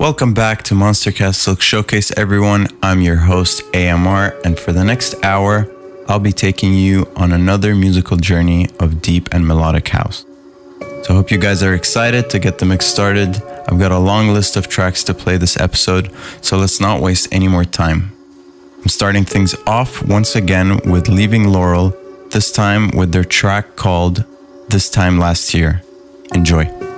Welcome back to Monstercat Silk Showcase, everyone. I'm your host, AMR, and for the next hour, I'll be taking you on another musical journey of deep and melodic house. So I hope you guys are excited to get the mix started. I've got a long list of tracks to play this episode, so let's not waste any more time. I'm starting things off once again with Leaving Laurel, this time with their track called This Time Last Year. Enjoy.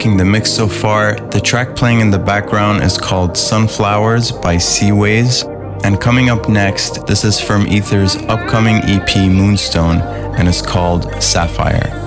Liking the mix so far. The track playing in the background is called Sunflowers by Seawayz. And coming up next, this is from Aether's upcoming EP Moonstone and is called Sapphire.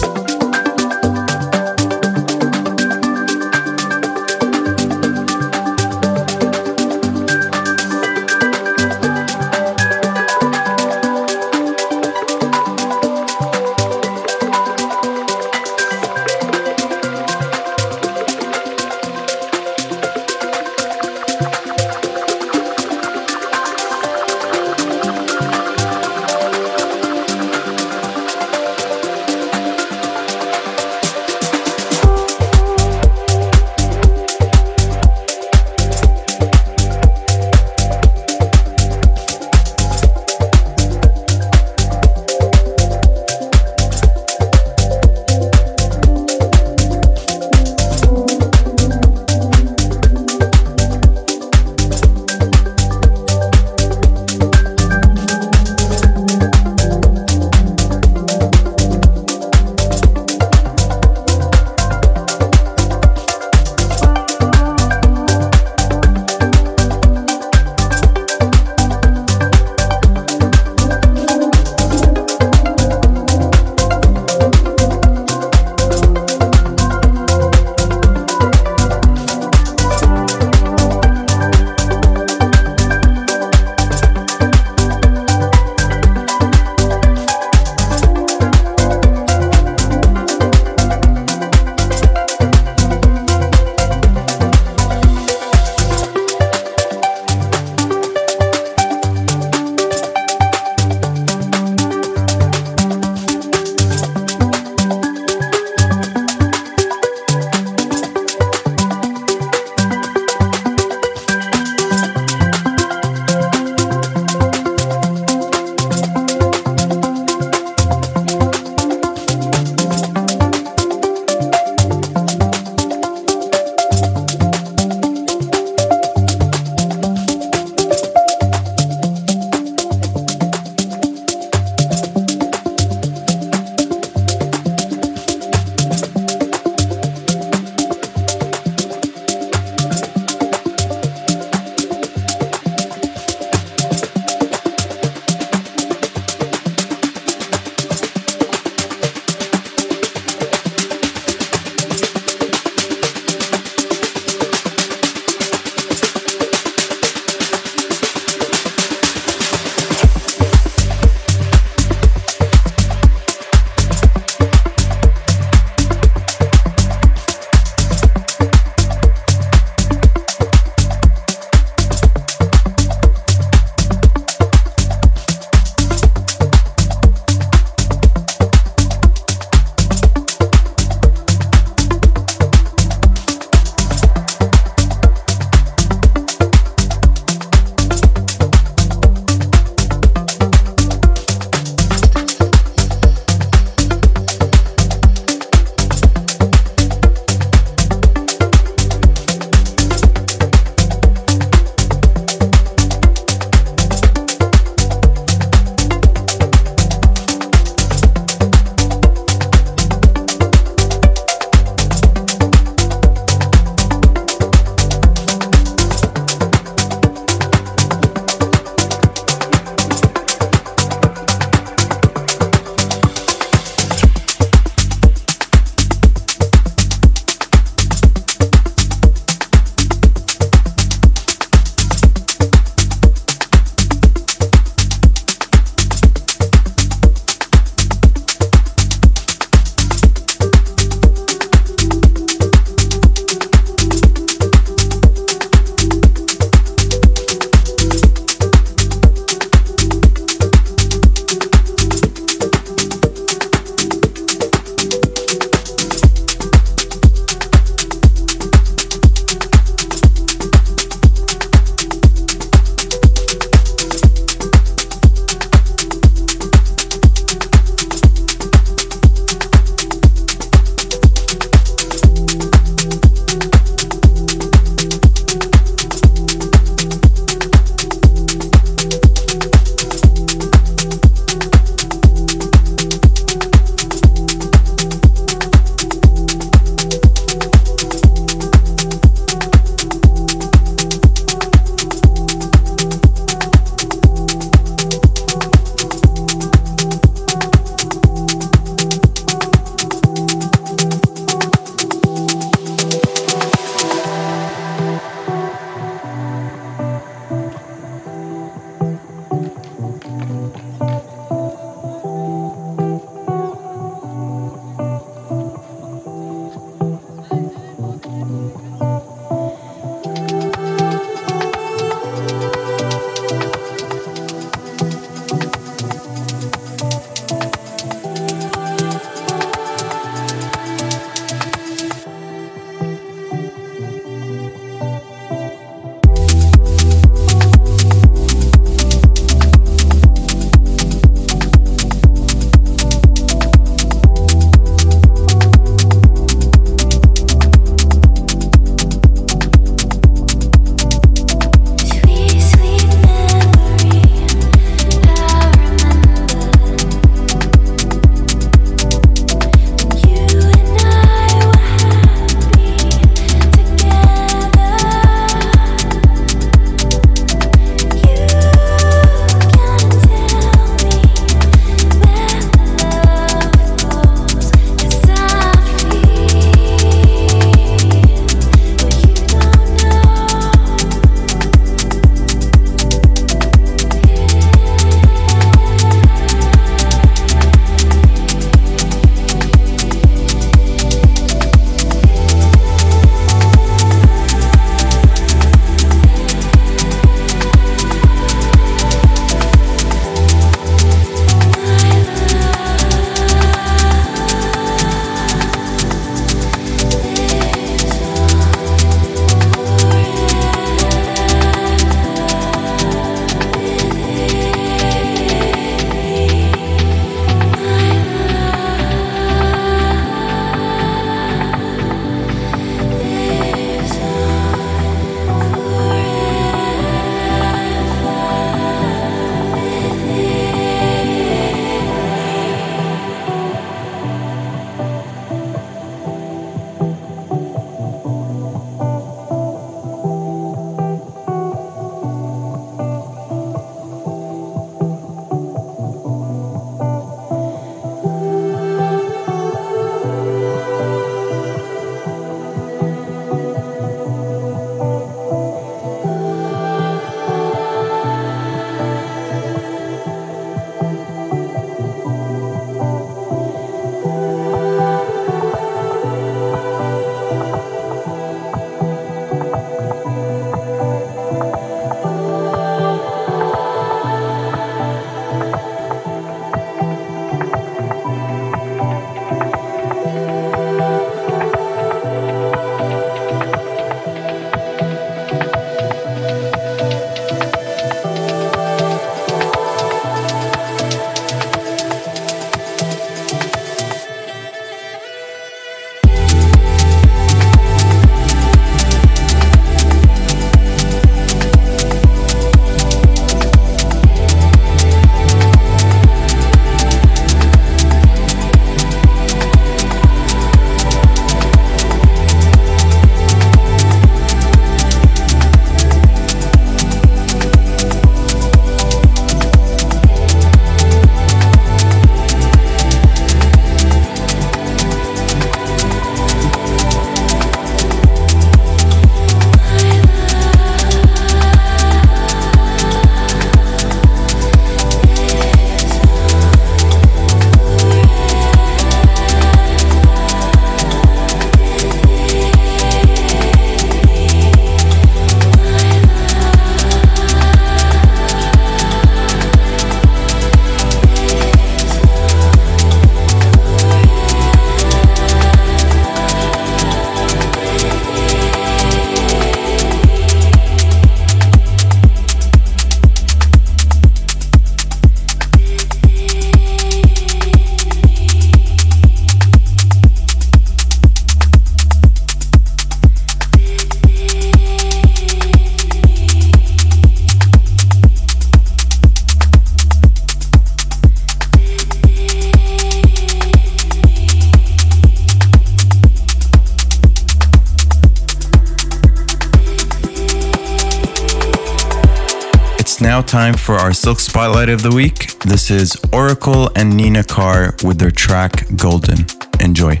Now time for our Silk Spotlight of the Week. This is Oracle and Nina Carr with their track Golden. Enjoy.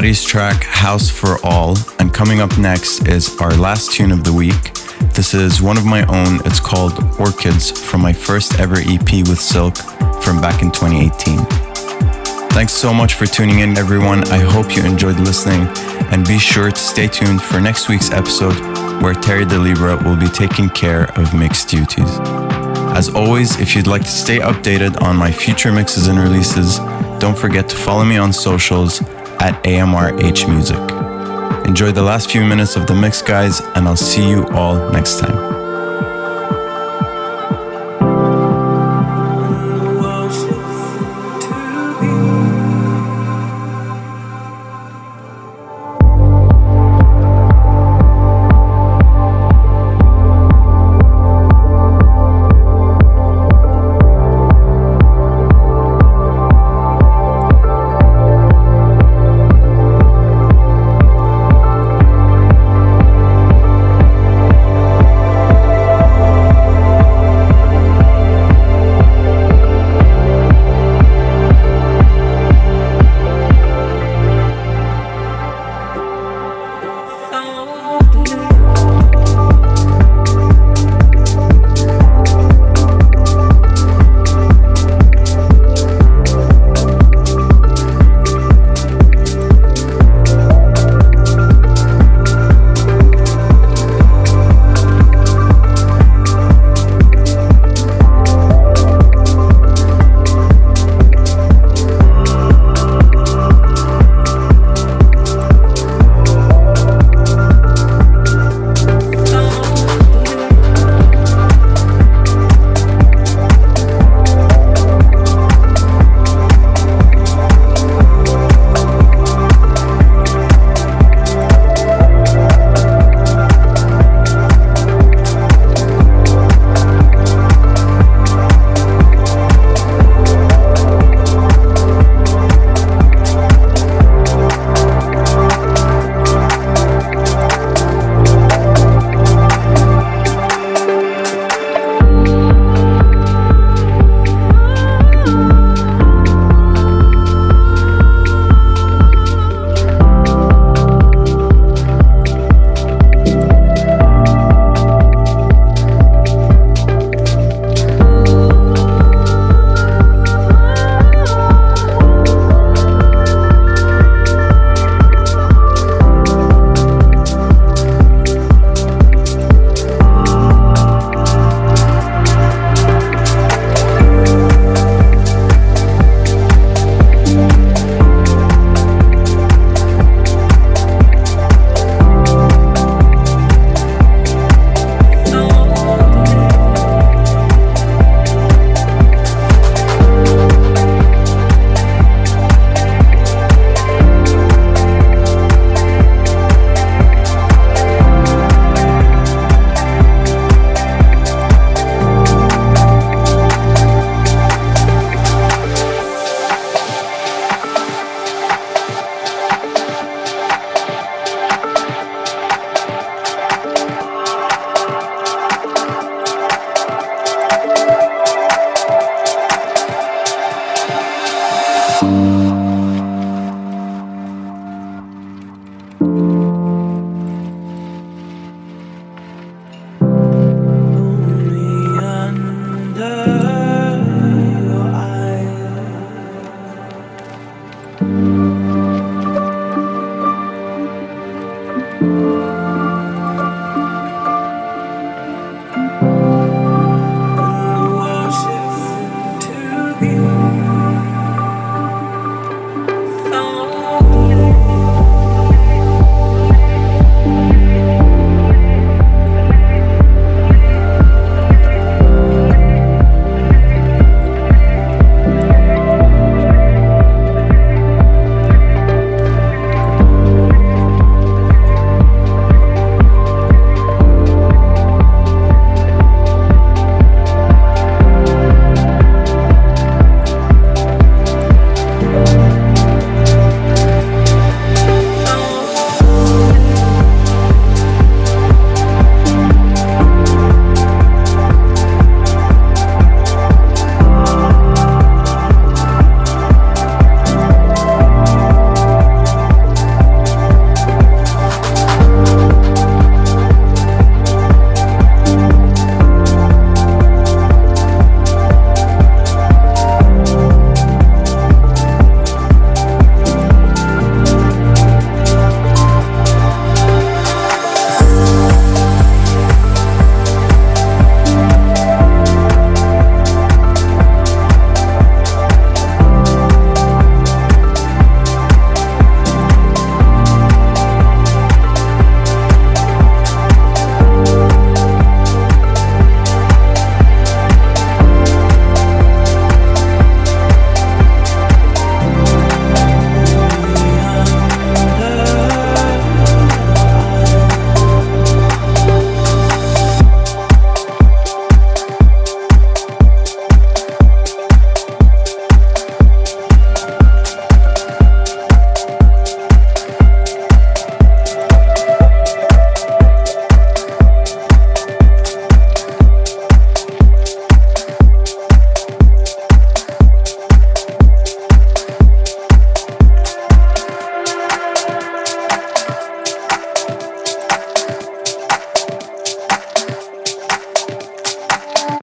Doty's track House for All, and coming up next is our last tune of the week. This is one of my own, it's called Orchids from my first ever EP with Silk from back in 2018. Thanks so much for tuning in, everyone. I hope you enjoyed listening, and be sure to stay tuned for next week's episode where Terry Da Libra will be taking care of mixed duties. As always, if you'd like to stay updated on my future mixes and releases, don't forget to follow me on socials at AMRH Music. Enjoy the last few minutes of the mix, guys, and I'll see you all next time.